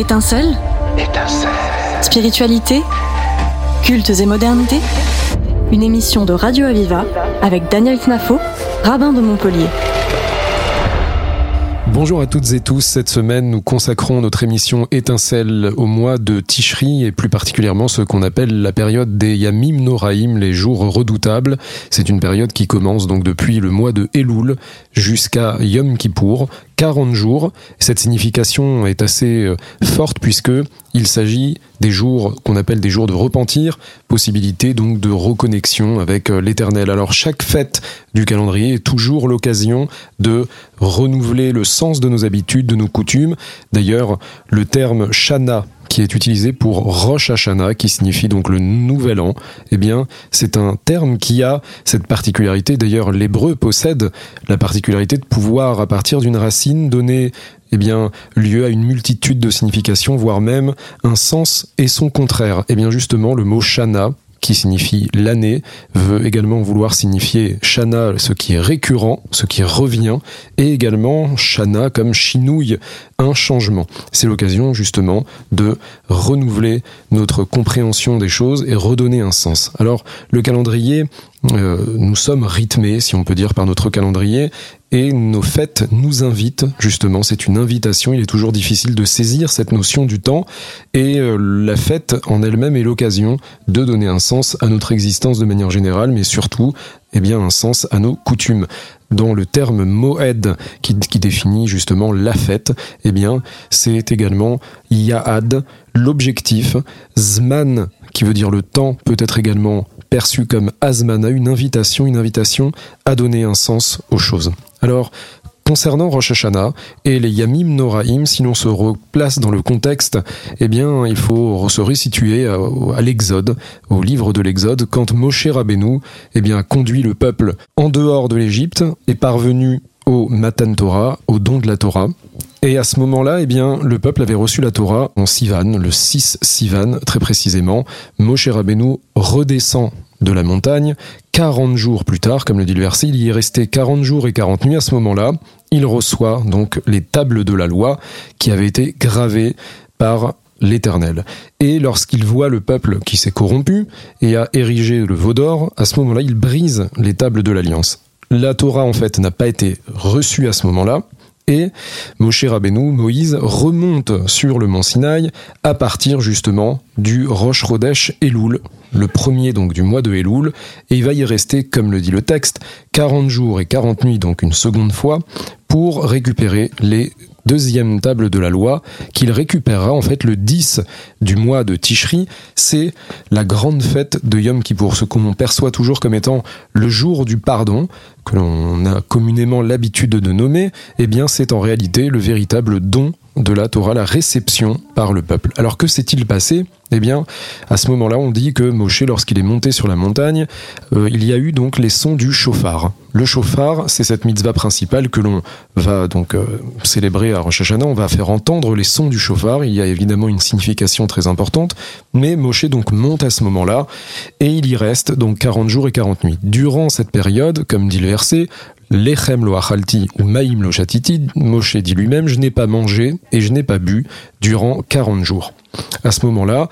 Étincelle Étincelle. Spiritualité Cultes et modernité Une émission de Radio Aviva avec Daniel Knafo, rabbin de Montpellier. Bonjour à toutes et tous. Cette semaine, nous consacrons notre émission Étincelle au mois de Tishri et plus particulièrement ce qu'on appelle la période des Yamim Noraim, les jours redoutables. C'est une période qui commence donc depuis le mois de Elul jusqu'à Yom Kippour, 40 jours. Cette signification est assez euh, forte puisque il s'agit des jours qu'on appelle des jours de repentir, possibilité donc de reconnexion avec euh, l'éternel. Alors chaque fête du calendrier est toujours l'occasion de renouveler le sens de nos habitudes, de nos coutumes. D'ailleurs, le terme Shana qui est utilisé pour Rosh Hashanah, qui signifie donc le nouvel an, eh bien, c'est un terme qui a cette particularité. D'ailleurs, l'hébreu possède la particularité de pouvoir, à partir d'une racine, donner eh lieu à une multitude de significations, voire même un sens et son contraire. Eh bien, justement, le mot Shana, qui signifie l'année, veut également vouloir signifier Shana, ce qui est récurrent, ce qui revient, et également Shana comme chinouille, un changement. C'est l'occasion justement de renouveler notre compréhension des choses et redonner un sens. Alors le calendrier, euh, nous sommes rythmés, si on peut dire, par notre calendrier, et nos fêtes nous invitent, justement, c'est une invitation, il est toujours difficile de saisir cette notion du temps, et euh, la fête en elle-même est l'occasion de donner un sens à notre existence de manière générale, mais surtout, eh bien, un sens à nos coutumes. Dans le terme moed, qui, qui définit justement la fête, eh bien, c'est également yaad, l'objectif, zman, qui veut dire le temps, peut être également perçu comme azmana, une invitation, une invitation à donner un sens aux choses. Alors, concernant Rosh Hashanah et les Yamim Noraim, si l'on se replace dans le contexte, eh bien, il faut se resituer à, à l'Exode, au livre de l'Exode, quand Moshe Rabbeinu, eh bien, conduit le peuple en dehors de l'Égypte, est parvenu au Matan Torah, au don de la Torah. Et à ce moment-là, eh bien, le peuple avait reçu la Torah en Sivan, le 6 Sivan, très précisément. Moshe Rabbeinu redescend de la montagne. 40 jours plus tard, comme le dit le verset, il y est resté 40 jours et 40 nuits à ce moment-là. Il reçoit donc les tables de la loi qui avaient été gravées par l'Éternel. Et lorsqu'il voit le peuple qui s'est corrompu et a érigé le veau d'or, à ce moment-là, il brise les tables de l'Alliance. La Torah, en fait, n'a pas été reçue à ce moment-là. Et Moshe Rabbeinu, Moïse, remonte sur le mont Sinaï à partir justement du Rosh Chodesh Elul, le premier donc du mois de Elul, et il va y rester, comme le dit le texte, 40 jours et 40 nuits, donc une seconde fois, pour récupérer les deuxième table de la loi qu'il récupérera en fait le 10 du mois de Tishri. C'est la grande fête de Yom Kippour, ce qu'on perçoit toujours comme étant le jour du pardon, que l'on a communément l'habitude de nommer, eh bien c'est en réalité le véritable don de la Torah, la réception par le peuple. Alors que s'est-il passé? Eh bien, à ce moment-là, on dit que Moshe, lorsqu'il est monté sur la montagne, euh, il y a eu donc les sons du chauffard. Le chauffard, c'est cette mitzvah principale que l'on va donc euh, célébrer à Rosh Hashanah. On va faire entendre les sons du chauffard. Il y a évidemment une signification très importante, mais Moshe donc monte à ce moment-là et il y reste donc 40 jours et 40 nuits. Durant cette période, comme dit le verset, Lechem lo achalti ou maïm lo chatiti, Moshe dit lui-même, je n'ai pas mangé et je n'ai pas bu durant 40 jours. À ce moment-là,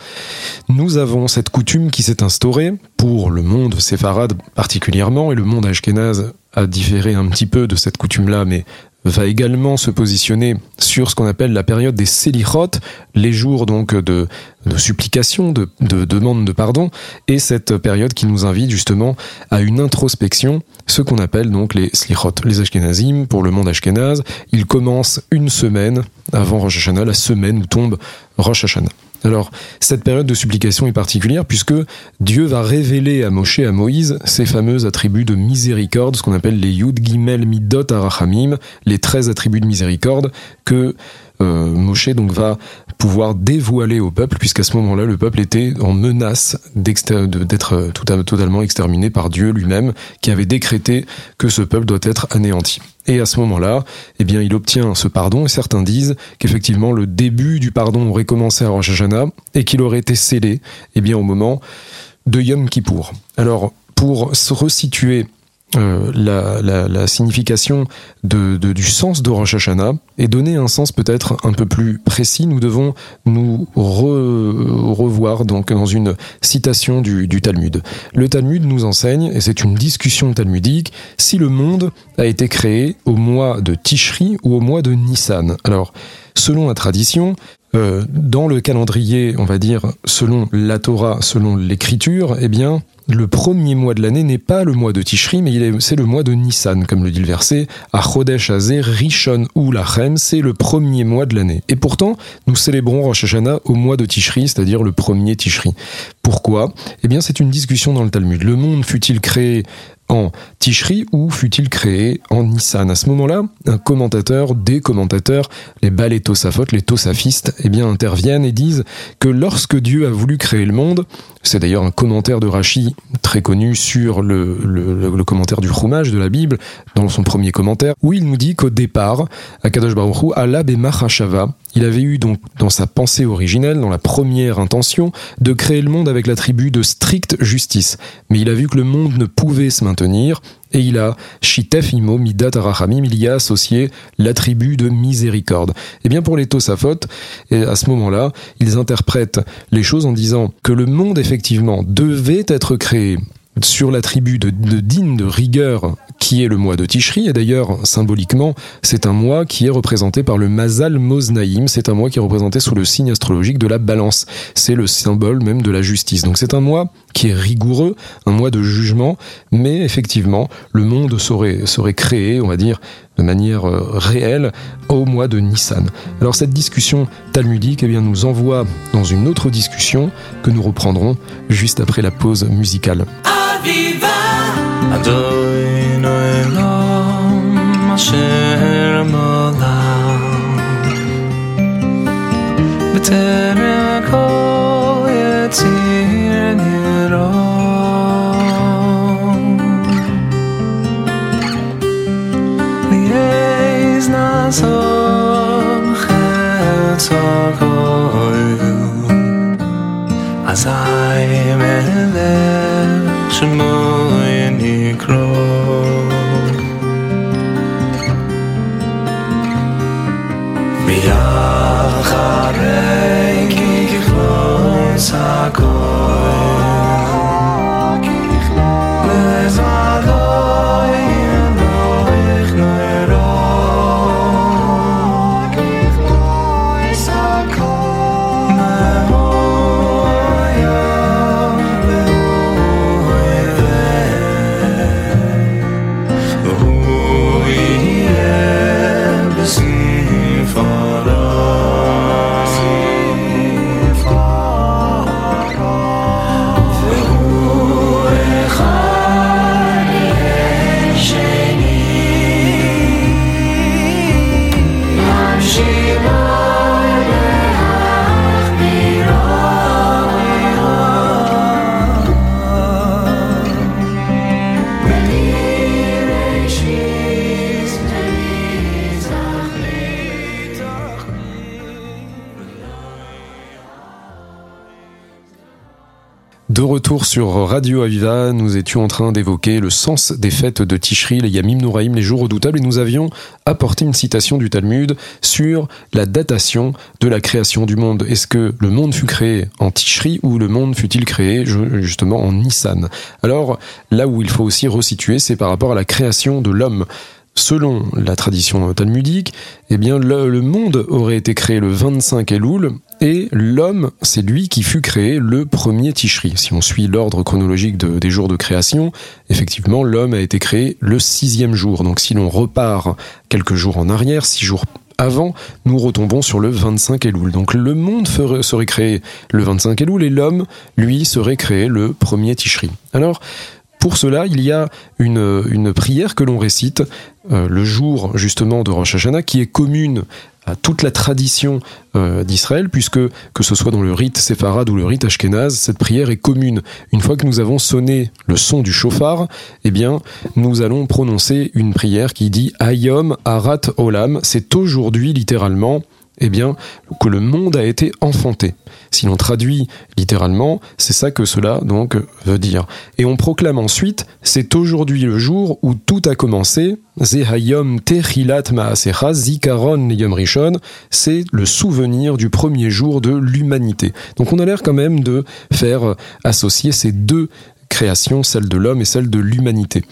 nous avons cette coutume qui s'est instaurée pour le monde séfarade particulièrement, et le monde ashkénaze a différé un petit peu de cette coutume-là, mais va également se positionner sur ce qu'on appelle la période des Selichot, les jours donc de, supplication, de, de demande de pardon, et cette période qui nous invite justement à une introspection, ce qu'on appelle donc les Slichot, les Ashkenazim, pour le monde ashkénaze. Ils commencent une semaine avant Rosh Hashanah, la semaine où tombe Rosh Hashanah. Alors, cette période de supplication est particulière puisque Dieu va révéler à Moshe, à Moïse, ces fameux attributs de miséricorde, ce qu'on appelle les Yud Gimel Midot Arachamim, les 13 attributs de miséricorde que euh, Moshe donc va pouvoir dévoiler au peuple, puisqu'à ce moment-là, le peuple était en menace d'être totalement exterminé par Dieu lui-même, qui avait décrété que ce peuple doit être anéanti. Et à ce moment-là, eh bien, il obtient ce pardon, et certains disent qu'effectivement, le début du pardon aurait commencé à Rosh Hashanah, et qu'il aurait été scellé, eh bien, au moment de Yom Kippour. Alors, pour se resituer euh, la, signification du sens de Rosh Hashanah et donner un sens peut-être un peu plus précis, nous devons nous revoir donc dans une citation du, du, Talmud. Le Talmud nous enseigne, et c'est une discussion talmudique, si le monde a été créé au mois de Tishri ou au mois de Nissan. Alors, selon la tradition, euh, dans le calendrier, on va dire, selon la Torah, selon l'écriture, eh bien, le premier mois de l'année n'est pas le mois de Tishri, mais c'est le mois de Nissan, comme le dit le verset. Achodesh Azer Rishon ou Lachem, c'est le premier mois de l'année. Et pourtant, nous célébrons Rosh Hashanah au mois de Tishri, c'est-à-dire le premier Tishri. Pourquoi? Eh bien, c'est une discussion dans le Talmud. Le monde fut-il créé en Tishri ou fut-il créé en Nissan? À ce moment-là, un commentateur, des commentateurs, les balais Tosafot, les Tosafistes, eh bien, interviennent et disent que lorsque Dieu a voulu créer le monde, c'est d'ailleurs un commentaire de Rashi très connu sur le, commentaire du Chumash de la Bible, dans son premier commentaire, où il nous dit qu'au départ, Akadosh Baruch Hu, Allah Bemachashava, il avait eu donc dans sa pensée originelle, dans la première intention, de créer le monde avec l'attribut de stricte justice. Mais il a vu que le monde ne pouvait se maintenir, et il a, Shitef Imo Midat Arachamim, il y a associé l'attribut de miséricorde. Et eh bien pour les Tosafot, et à ce moment-là, ils interprètent les choses en disant que le monde effectivement devait être créé sur l'attribut de, de digne de rigueur qui est le mois de Tishri. Et d'ailleurs, symboliquement, c'est un mois qui est représenté par le Mazal Moznaïm. C'est un mois qui est représenté sous le signe astrologique de la balance. C'est le symbole même de la justice. Donc c'est un mois qui est rigoureux, un mois de jugement, mais effectivement, le monde serait, serait créé, on va dire, de manière euh, réelle au mois de Nissan. Alors cette discussion talmudique eh bien, nous envoie dans une autre discussion que nous reprendrons juste après la pause musicale. אדוני אלום אשר מעולם בטרם כל יציר נראה ליעז נעזור חץ הכל אזי מלך שמוי נקרא מיחרי retour sur Radio Aviva, nous étions en train d'évoquer le sens des fêtes de Tishri, les Yamim Nouraïm, les jours redoutables, et nous avions apporté une citation du Talmud sur la datation de la création du monde. Est-ce que le monde fut créé en Tishri ou le monde fut-il créé justement en Nissan? Alors là où il faut aussi resituer, c'est par rapport à la création de l'homme selon la tradition talmudique, eh le, monde aurait été créé le 25 Elul et l'homme, c'est lui qui fut créé le premier Tishri. Si on suit l'ordre chronologique des jours de création, effectivement, l'homme a été créé le sixième jour. Donc si l'on repart quelques jours en arrière, six jours avant, nous retombons sur le 25 Elul. Donc le monde serait créé le 25 Elul et l'homme, lui, serait créé le premier Tishri. Alors, pour cela, il y a une, prière que l'on récite euh, le jour justement de Rosh Hashanah qui est commune à toute la tradition euh, d'Israël, puisque que ce soit dans le rite séfarade ou le rite ashkénaze, cette prière est commune. Une fois que nous avons sonné le son du chauffard, eh bien, nous allons prononcer une prière qui dit Ayom Arat Olam. C'est aujourd'hui littéralement eh bien, que le monde a été enfanté. Si l'on traduit littéralement, c'est ça que cela donc veut dire. Et on proclame ensuite, c'est aujourd'hui le jour où tout a commencé, Zikaron Rishon, c'est le souvenir du premier jour de l'humanité. Donc on a l'air quand même de faire associer ces deux créations, celle de l'homme et celle de l'humanité.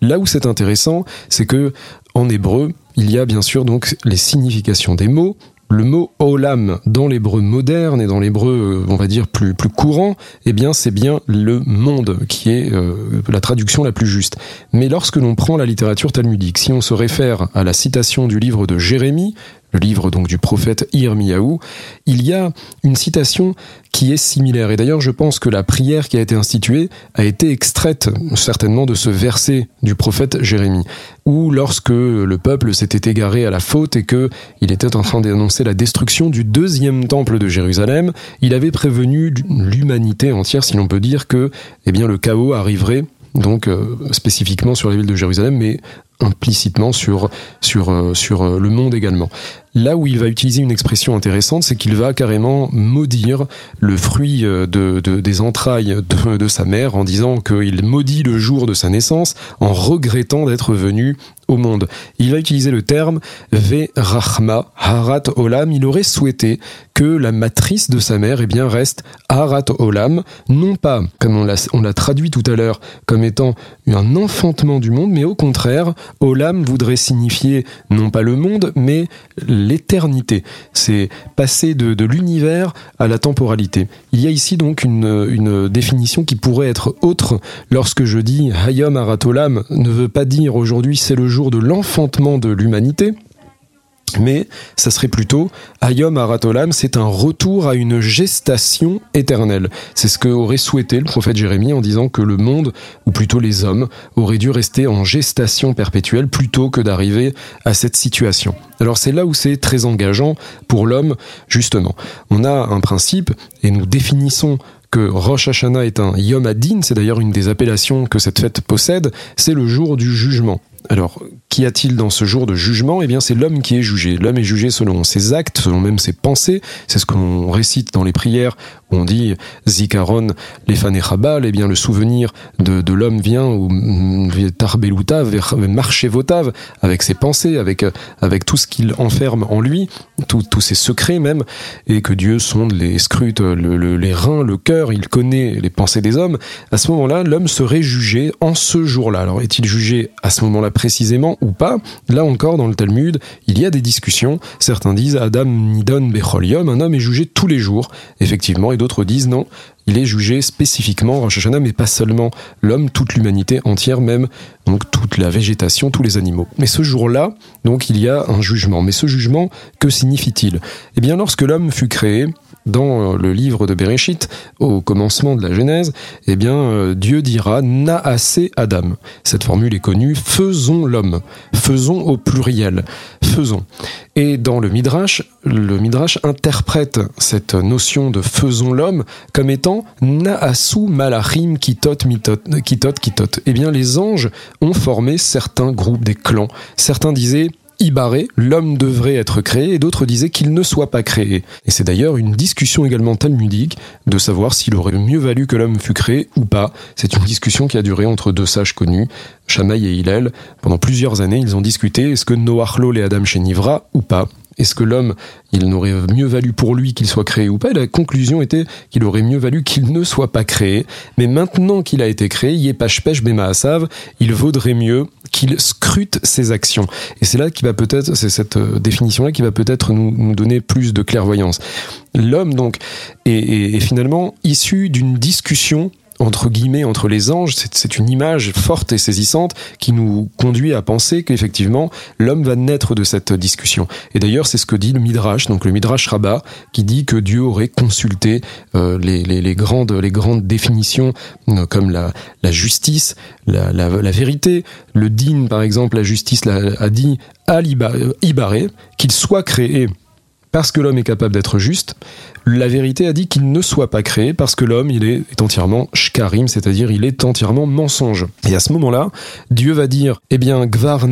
Là où c'est intéressant, c'est que en hébreu, il y a bien sûr donc les significations des mots, le mot olam dans l'hébreu moderne et dans l'hébreu, on va dire, plus, plus courant, eh bien, c'est bien le monde qui est euh, la traduction la plus juste. Mais lorsque l'on prend la littérature talmudique, si on se réfère à la citation du livre de Jérémie, le livre donc du prophète Irmiyahu, il y a une citation qui est similaire. Et d'ailleurs, je pense que la prière qui a été instituée a été extraite certainement de ce verset du prophète Jérémie, où lorsque le peuple s'était égaré à la faute et que il était en train d'annoncer la destruction du deuxième temple de Jérusalem, il avait prévenu l'humanité entière, si l'on peut dire, que eh bien le chaos arriverait donc euh, spécifiquement sur la ville de Jérusalem, mais implicitement sur, sur, euh, sur euh, le monde également. Là où il va utiliser une expression intéressante, c'est qu'il va carrément maudire le fruit euh, de, des entrailles de, sa mère en disant qu'il maudit le jour de sa naissance en regrettant d'être venu au monde. Il va utiliser le terme Ve Rahma, Harat Olam. Il aurait souhaité que la matrice de sa mère eh bien, reste Harat Olam, non pas, comme on l'a traduit tout à l'heure, comme étant un enfantement du monde, mais au contraire, Olam voudrait signifier non pas le monde, mais l'éternité. C'est passer de, l'univers à la temporalité. Il y a ici donc une, définition qui pourrait être autre lorsque je dis Hayom Aratolam ne veut pas dire aujourd'hui c'est le jour de l'enfantement de l'humanité, mais ça serait plutôt Ayom Aratolam, c'est un retour à une gestation éternelle. C'est ce qu'aurait souhaité le prophète Jérémie en disant que le monde, ou plutôt les hommes, auraient dû rester en gestation perpétuelle plutôt que d'arriver à cette situation. Alors c'est là où c'est très engageant pour l'homme, justement. On a un principe, et nous définissons que Rosh Hashanah est un Yom Adin, c'est d'ailleurs une des appellations que cette fête possède, c'est le jour du jugement. Alors, qu'y a-t-il dans ce jour de jugement? Eh bien, c'est l'homme qui est jugé. L'homme est jugé selon ses actes, selon même ses pensées. C'est ce qu'on récite dans les prières on dit Zikaron lefanechabal. Eh bien, le souvenir de, l'homme vient ou tarbeluta, votav, avec ses pensées, avec avec tout ce qu'il enferme en lui, tous ses secrets même, et que Dieu sonde les scrute les reins, le cœur. Il connaît les pensées des hommes. À ce moment-là, l'homme serait jugé en ce jour-là. Alors, est-il jugé à ce moment-là précisément ou pas. Là encore, dans le Talmud, il y a des discussions. Certains disent Adam Nidon Becholium, un homme est jugé tous les jours, effectivement, et d'autres disent non, il est jugé spécifiquement Rosh Hashanah, mais pas seulement l'homme, toute l'humanité entière même, donc toute la végétation, tous les animaux. Mais ce jour-là, donc il y a un jugement. Mais ce jugement, que signifie-t-il? Eh bien, lorsque l'homme fut créé, dans le livre de Bereshit, au commencement de la Genèse, eh bien, euh, Dieu dira Naase Adam. Cette formule est connue, faisons l'homme. Faisons au pluriel. Faisons. Et dans le Midrash, le Midrash interprète cette notion de faisons l'homme comme étant Naasu Malachim Kitot Mitot, Kitot Kitot. Eh bien, les anges ont formé certains groupes, des clans. Certains disaient Ibaré, l'homme devrait être créé, et d'autres disaient qu'il ne soit pas créé. Et c'est d'ailleurs une discussion également talmudique de savoir s'il aurait mieux valu que l'homme fût créé ou pas. C'est une discussion qui a duré entre deux sages connus, Shamaï et Hillel. Pendant plusieurs années, ils ont discuté est-ce que Noachlo et Adam chénivra ou pas? Est-ce que l'homme, il n'aurait mieux valu pour lui qu'il soit créé ou pas? La conclusion était qu'il aurait mieux valu qu'il ne soit pas créé. Mais maintenant qu'il a été créé, Bema il vaudrait mieux qu'il scrute ses actions. Et c'est là qui va peut-être, c'est cette euh, définition-là qui va peut-être nous, donner plus de clairvoyance. L'homme, donc, est finalement issu d'une discussion entre guillemets entre les anges, c'est une image forte et saisissante qui nous conduit à penser qu'effectivement l'homme va naître de cette discussion. Et d'ailleurs c'est ce que dit le Midrash, donc le Midrash Rabbah, qui dit que Dieu aurait consulté euh, les, les, grandes, les grandes définitions euh, comme la, la justice, la, la, vérité. Le din par exemple, la justice a dit à Ibaré qu'il soit créé parce que l'homme est capable d'être juste, la vérité a dit qu'il ne soit pas créé parce que l'homme, il est, entièrement shkarim, c'est-à-dire il est entièrement mensonge. Et à ce moment-là, Dieu va dire, eh bien, gvar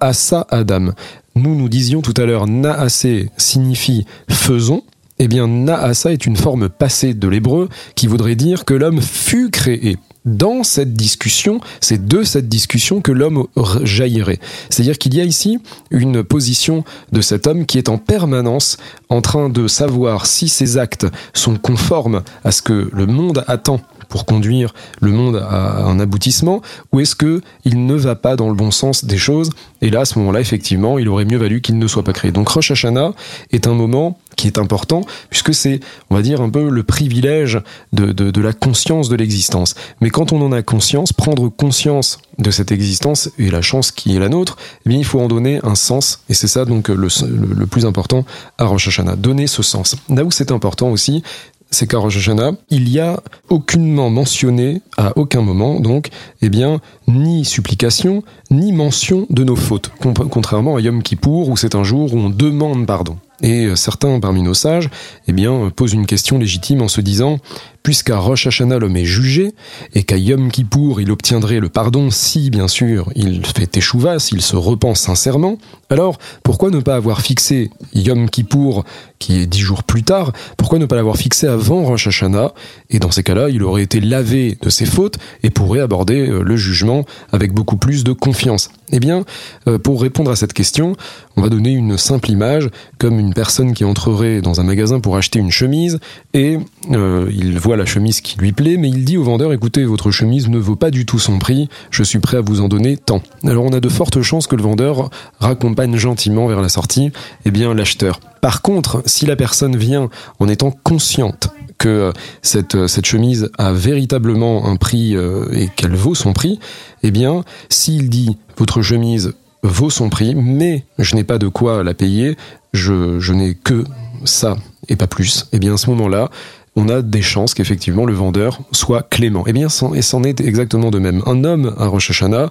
asa Adam. nous nous disions tout à l'heure naase signifie faisons, eh bien naasa est une forme passée de l'hébreu qui voudrait dire que l'homme fut créé dans cette discussion, c'est de cette discussion que l'homme jaillirait. C'est-à-dire qu'il y a ici une position de cet homme qui est en permanence en train de savoir si ses actes sont conformes à ce que le monde attend pour conduire le monde à un aboutissement ou est-ce que il ne va pas dans le bon sens des choses et là à ce moment-là effectivement il aurait mieux valu qu'il ne soit pas créé donc Rosh Hashanah est un moment qui est important puisque c'est on va dire un peu le privilège de, de, la conscience de l'existence. Mais quand on en a conscience prendre conscience de cette existence et la chance qui est la nôtre eh bien il faut en donner un sens et c'est ça donc le, le, plus important à Rosh Hashanah. Donner ce sens. Là où c'est important aussi c'est qu'à Rosh Hashanah, il y a aucunement mentionné, à aucun moment, donc, eh bien, ni supplication, ni mention de nos fautes, contrairement à Yom Kippour, où c'est un jour où on demande pardon. Et euh, certains parmi nos sages, eh bien, posent une question légitime en se disant puisqu'à Rosh Hashanah l'homme est jugé, et qu'à Yom Kippour il obtiendrait le pardon si, bien sûr, il fait teshuva, s'il se repent sincèrement, alors pourquoi ne pas avoir fixé Yom Kippour, qui est dix jours plus tard, pourquoi ne pas l'avoir fixé avant Rosh Hashanah, et dans ces cas-là, il aurait été lavé de ses fautes et pourrait aborder euh, le jugement avec beaucoup plus de confiance Eh bien, euh, pour répondre à cette question, on va donner une simple image, comme une personne qui entrerait dans un magasin pour acheter une chemise, et euh, il voit la chemise qui lui plaît, mais il dit au vendeur, écoutez, votre chemise ne vaut pas du tout son prix, je suis prêt à vous en donner tant. Alors on a de fortes chances que le vendeur raccompagne gentiment vers la sortie, eh bien l'acheteur. Par contre, si la personne vient en étant consciente que cette, cette chemise a véritablement un prix euh, et qu'elle vaut son prix, eh bien, s'il dit votre chemise vaut son prix, mais je n'ai pas de quoi la payer, je, je n'ai que ça et pas plus, eh bien à ce moment-là, on a des chances qu'effectivement le vendeur soit clément. Eh bien, et c'en est exactement de même. Un homme à Rosh Hashanah,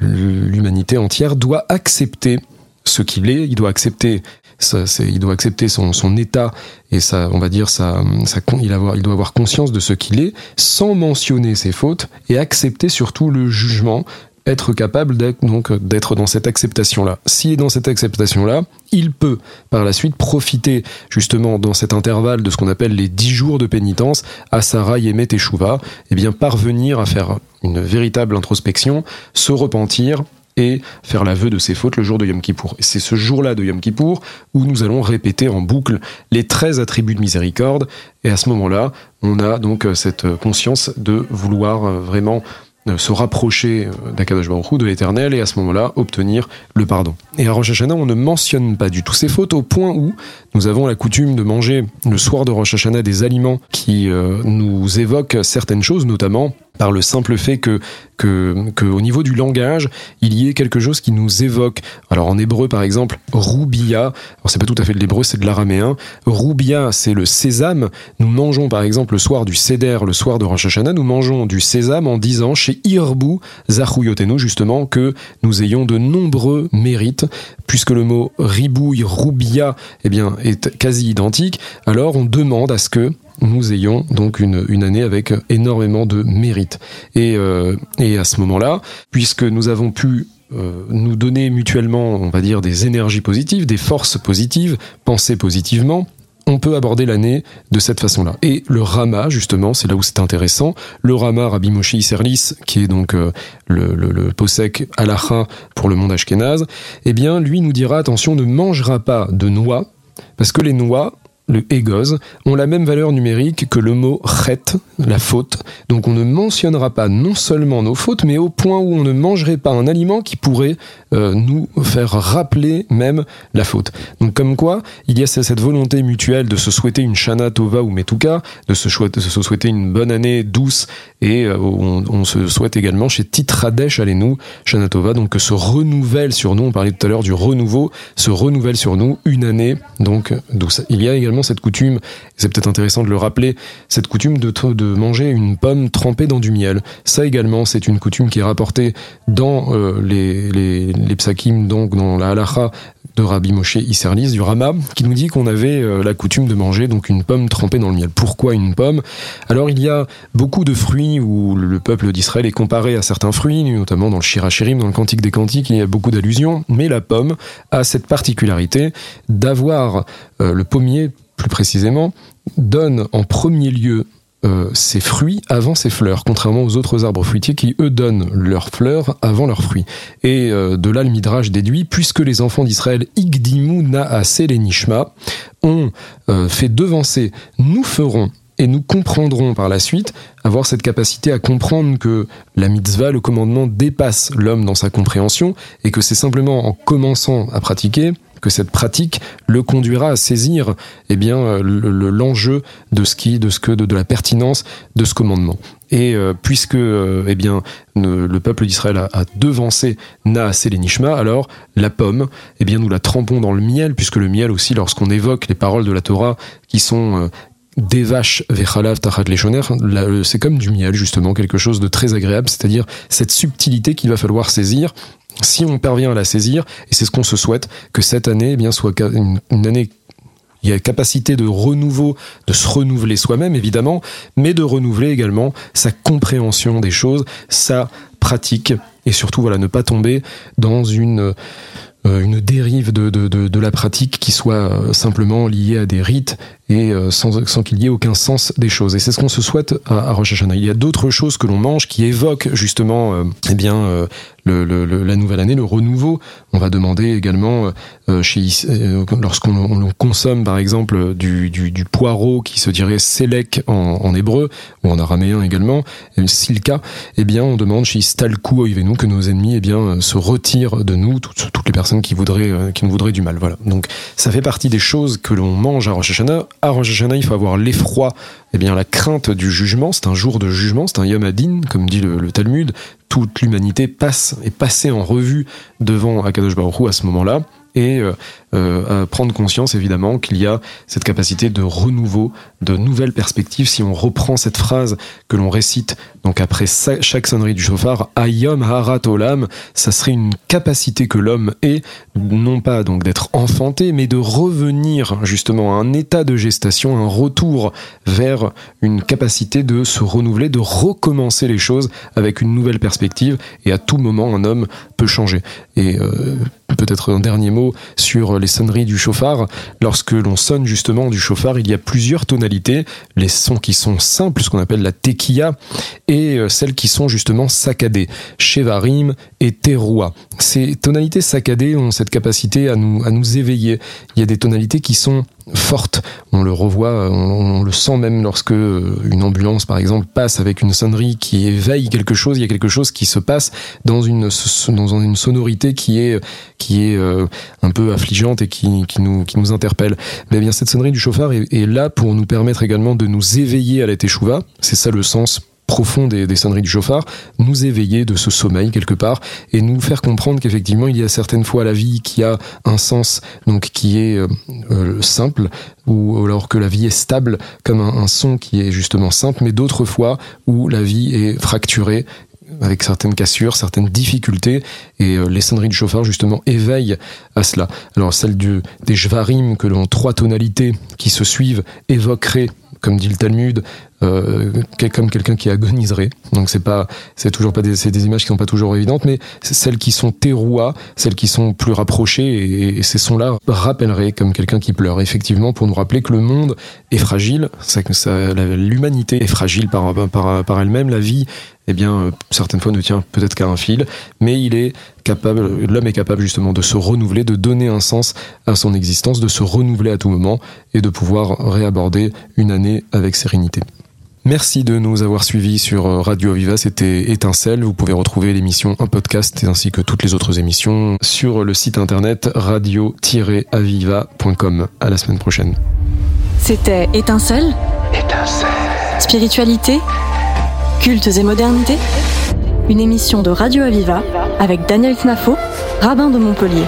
l'humanité entière doit accepter ce qu'il est, il doit accepter il doit accepter son, état et ça, on va dire, il, doit avoir conscience de ce qu'il est, sans mentionner ses fautes et accepter surtout le jugement être capable d'être donc d'être dans cette acceptation là. S'il est dans cette acceptation là, il peut par la suite profiter justement dans cet intervalle de ce qu'on appelle les dix jours de pénitence à Sarah Yemet et et bien parvenir à faire une véritable introspection, se repentir et faire l'aveu de ses fautes le jour de Yom Kippour. C'est ce jour-là de Yom Kippour où nous allons répéter en boucle les 13 attributs de miséricorde. Et à ce moment-là, on a donc cette conscience de vouloir vraiment se rapprocher euh, d'Akadosh Baruch de l'éternel et à ce moment-là obtenir le pardon. Et à Rosh Hashanah, on ne mentionne pas du tout ces fautes au point où nous avons la coutume de manger le soir de Rosh Hashanah des aliments qui euh, nous évoquent certaines choses, notamment par le simple fait que, que, au niveau du langage, il y ait quelque chose qui nous évoque. Alors en hébreu, par exemple, roubia, alors c'est pas tout à fait de l'hébreu, c'est de l'araméen. Roubia, c'est le sésame. Nous mangeons, par exemple, le soir du Seder, le soir de Rosh Hashanah, nous mangeons du sésame en disant chez Irbu Zachuyotenu, justement, que nous ayons de nombreux mérites, puisque le mot ribouille, roubia, eh bien, est quasi identique. Alors on demande à ce que nous ayons donc une, année avec énormément de mérite. Et, euh, à ce moment-là, puisque nous avons pu euh, nous donner mutuellement, on va dire, des énergies positives, des forces positives, penser positivement, on peut aborder l'année de cette façon-là. Et le Rama, justement, c'est là où c'est intéressant. Le Rama, Rabbi Moshe Isserlis, qui est donc euh, le, le, le posek halacha pour le monde ashkénaze, eh bien, lui nous dira, attention, ne mangera pas de noix, parce que les noix, le egoz, ont la même valeur numérique que le mot chet, la faute. Donc on ne mentionnera pas non seulement nos fautes, mais au point où on ne mangerait pas un aliment qui pourrait euh, nous faire rappeler même la faute. Donc comme quoi, il y a cette volonté mutuelle de se souhaiter une shana tova ou metuka, de se, souhaiter une bonne année douce, et euh, on, on, se souhaite également chez Titradesh nous shana tova, donc que se renouvelle sur nous, on parlait tout à l'heure du renouveau, se renouvelle sur nous une année donc douce. Il y a également cette coutume, c'est peut-être intéressant de le rappeler, cette coutume de, manger une pomme trempée dans du miel. Ça également, c'est une coutume qui est rapportée dans euh, les, les, les psakim, donc dans la halacha de Rabbi Moshe Isserlis du Rama, qui nous dit qu'on avait euh, la coutume de manger donc une pomme trempée dans le miel. Pourquoi une pomme? Alors il y a beaucoup de fruits où le peuple d'Israël est comparé à certains fruits, notamment dans le Shirachirim, dans le Cantique des Cantiques, il y a beaucoup d'allusions, mais la pomme a cette particularité d'avoir euh, le pommier plus précisément donne en premier lieu euh, ses fruits avant ses fleurs, contrairement aux autres arbres fruitiers qui, eux, donnent leurs fleurs avant leurs fruits. Et euh, de là, le Midrash déduit, puisque les enfants d'Israël, Igdimu Naase les Nishma, ont euh, fait devancer, nous ferons et nous comprendrons par la suite avoir cette capacité à comprendre que la mitzvah, le commandement dépasse l'homme dans sa compréhension et que c'est simplement en commençant à pratiquer que cette pratique le conduira à saisir eh bien euh, l'enjeu de ce qui de ce que de, la pertinence de ce commandement. Et euh, puisque euh, eh bien le, peuple d'Israël a, a, devancé Naasé les Nishma alors la pomme eh bien nous la trempons dans le miel puisque le miel aussi lorsqu'on évoque les paroles de la Torah qui sont des vaches vechalav tachat c'est comme du miel justement, quelque chose de très agréable, c'est-à-dire cette subtilité qu'il va falloir saisir si on parvient à la saisir, et c'est ce qu'on se souhaite, que cette année eh bien, soit une, année il y a capacité de renouveau, de se renouveler soi-même évidemment, mais de renouveler également sa compréhension des choses, sa pratique, et surtout voilà ne pas tomber dans une euh, une dérive de, de, de, la pratique qui soit euh, simplement liée à des rites et euh, sans, sans qu'il y ait aucun sens des choses. Et c'est ce qu'on se souhaite à, à. Il y a d'autres choses que l'on mange qui évoquent justement eh bien, le, le, la nouvelle année, le renouveau. On va demander également, euh, euh, lorsqu'on consomme par exemple du, du, du, poireau qui se dirait selek en, en, hébreu ou en araméen également, silka, eh bien on demande chez stalku oivenu que nos ennemis eh bien se retirent de nous, toutes, toutes les personnes qui voudraient euh, qui nous voudraient du mal. Voilà. Donc ça fait partie des choses que l'on mange à Rosh Hashanah. À Rosh Hashanah, il faut avoir l'effroi, eh bien la crainte du jugement. C'est un jour de jugement, c'est un yom adin, comme dit le, le Talmud toute l'humanité passe est passée en revue devant Akadosh Baruch à ce moment-là et euh, euh, prendre conscience évidemment qu'il y a cette capacité de renouveau, de nouvelles perspectives. Si on reprend cette phrase que l'on récite donc après chaque sonnerie du chauffard, Ayom Harat Olam, ça serait une capacité que l'homme ait, non pas donc d'être enfanté, mais de revenir justement à un état de gestation, un retour vers une capacité de se renouveler, de recommencer les choses avec une nouvelle perspective. Et à tout moment, un homme peut changer. Et euh, peut-être un dernier mot sur les sonneries du chauffard. Lorsque l'on sonne justement du chauffard, il y a plusieurs tonalités. Les sons qui sont simples, ce qu'on appelle la tequilla, et euh, celles qui sont justement saccadées, chevarim et teroua. Ces tonalités saccadées ont cette capacité à nous, à nous éveiller. Il y a des tonalités qui sont forte. On le revoit, on, le sent même lorsque euh, une ambulance, par exemple, passe avec une sonnerie qui éveille quelque chose. Il y a quelque chose qui se passe dans une dans une sonorité qui est qui est euh, un peu affligeante et qui, qui nous qui nous interpelle. Mais bien cette sonnerie du chauffard est, est là pour nous permettre également de nous éveiller à la teshuva. C'est ça le sens profond des, des, sonneries du chauffard, nous éveiller de ce sommeil quelque part et nous faire comprendre qu'effectivement il y a certaines fois la vie qui a un sens donc qui est euh, euh, simple ou alors que la vie est stable comme un, son qui est justement simple mais d'autres fois où la vie est fracturée avec certaines cassures, certaines difficultés, et euh, les sonneries du chauffard justement éveillent à cela. Alors celle du, des jvarim que l'on trois tonalités qui se suivent évoqueraient comme dit le Talmud, euh, comme quelqu'un qui agoniserait. Donc c'est pas, c'est toujours pas des, des images qui sont pas toujours évidentes, mais celles qui sont terrois, celles qui sont plus rapprochées, et, ces sons-là rappelleraient comme quelqu'un qui pleure. Effectivement, pour nous rappeler que le monde est fragile, que l'humanité est fragile par, par, par elle-même, la vie eh bien, euh, certaines fois ne tient peut-être qu'à un fil, mais il est capable, l'homme est capable justement de se renouveler, de donner un sens à son existence, de se renouveler à tout moment et de pouvoir réaborder une année avec sérénité. Merci de nous avoir suivis sur euh, Radio Aviva, c'était Étincelle. Vous pouvez retrouver l'émission en podcast ainsi que toutes les autres émissions sur le site internet radio-aviva.com. À la semaine prochaine. C'était Étincelle Étincelle. Spiritualité Cultes et modernité Une émission de Radio Aviva avec Daniel Knafo, rabbin de Montpellier.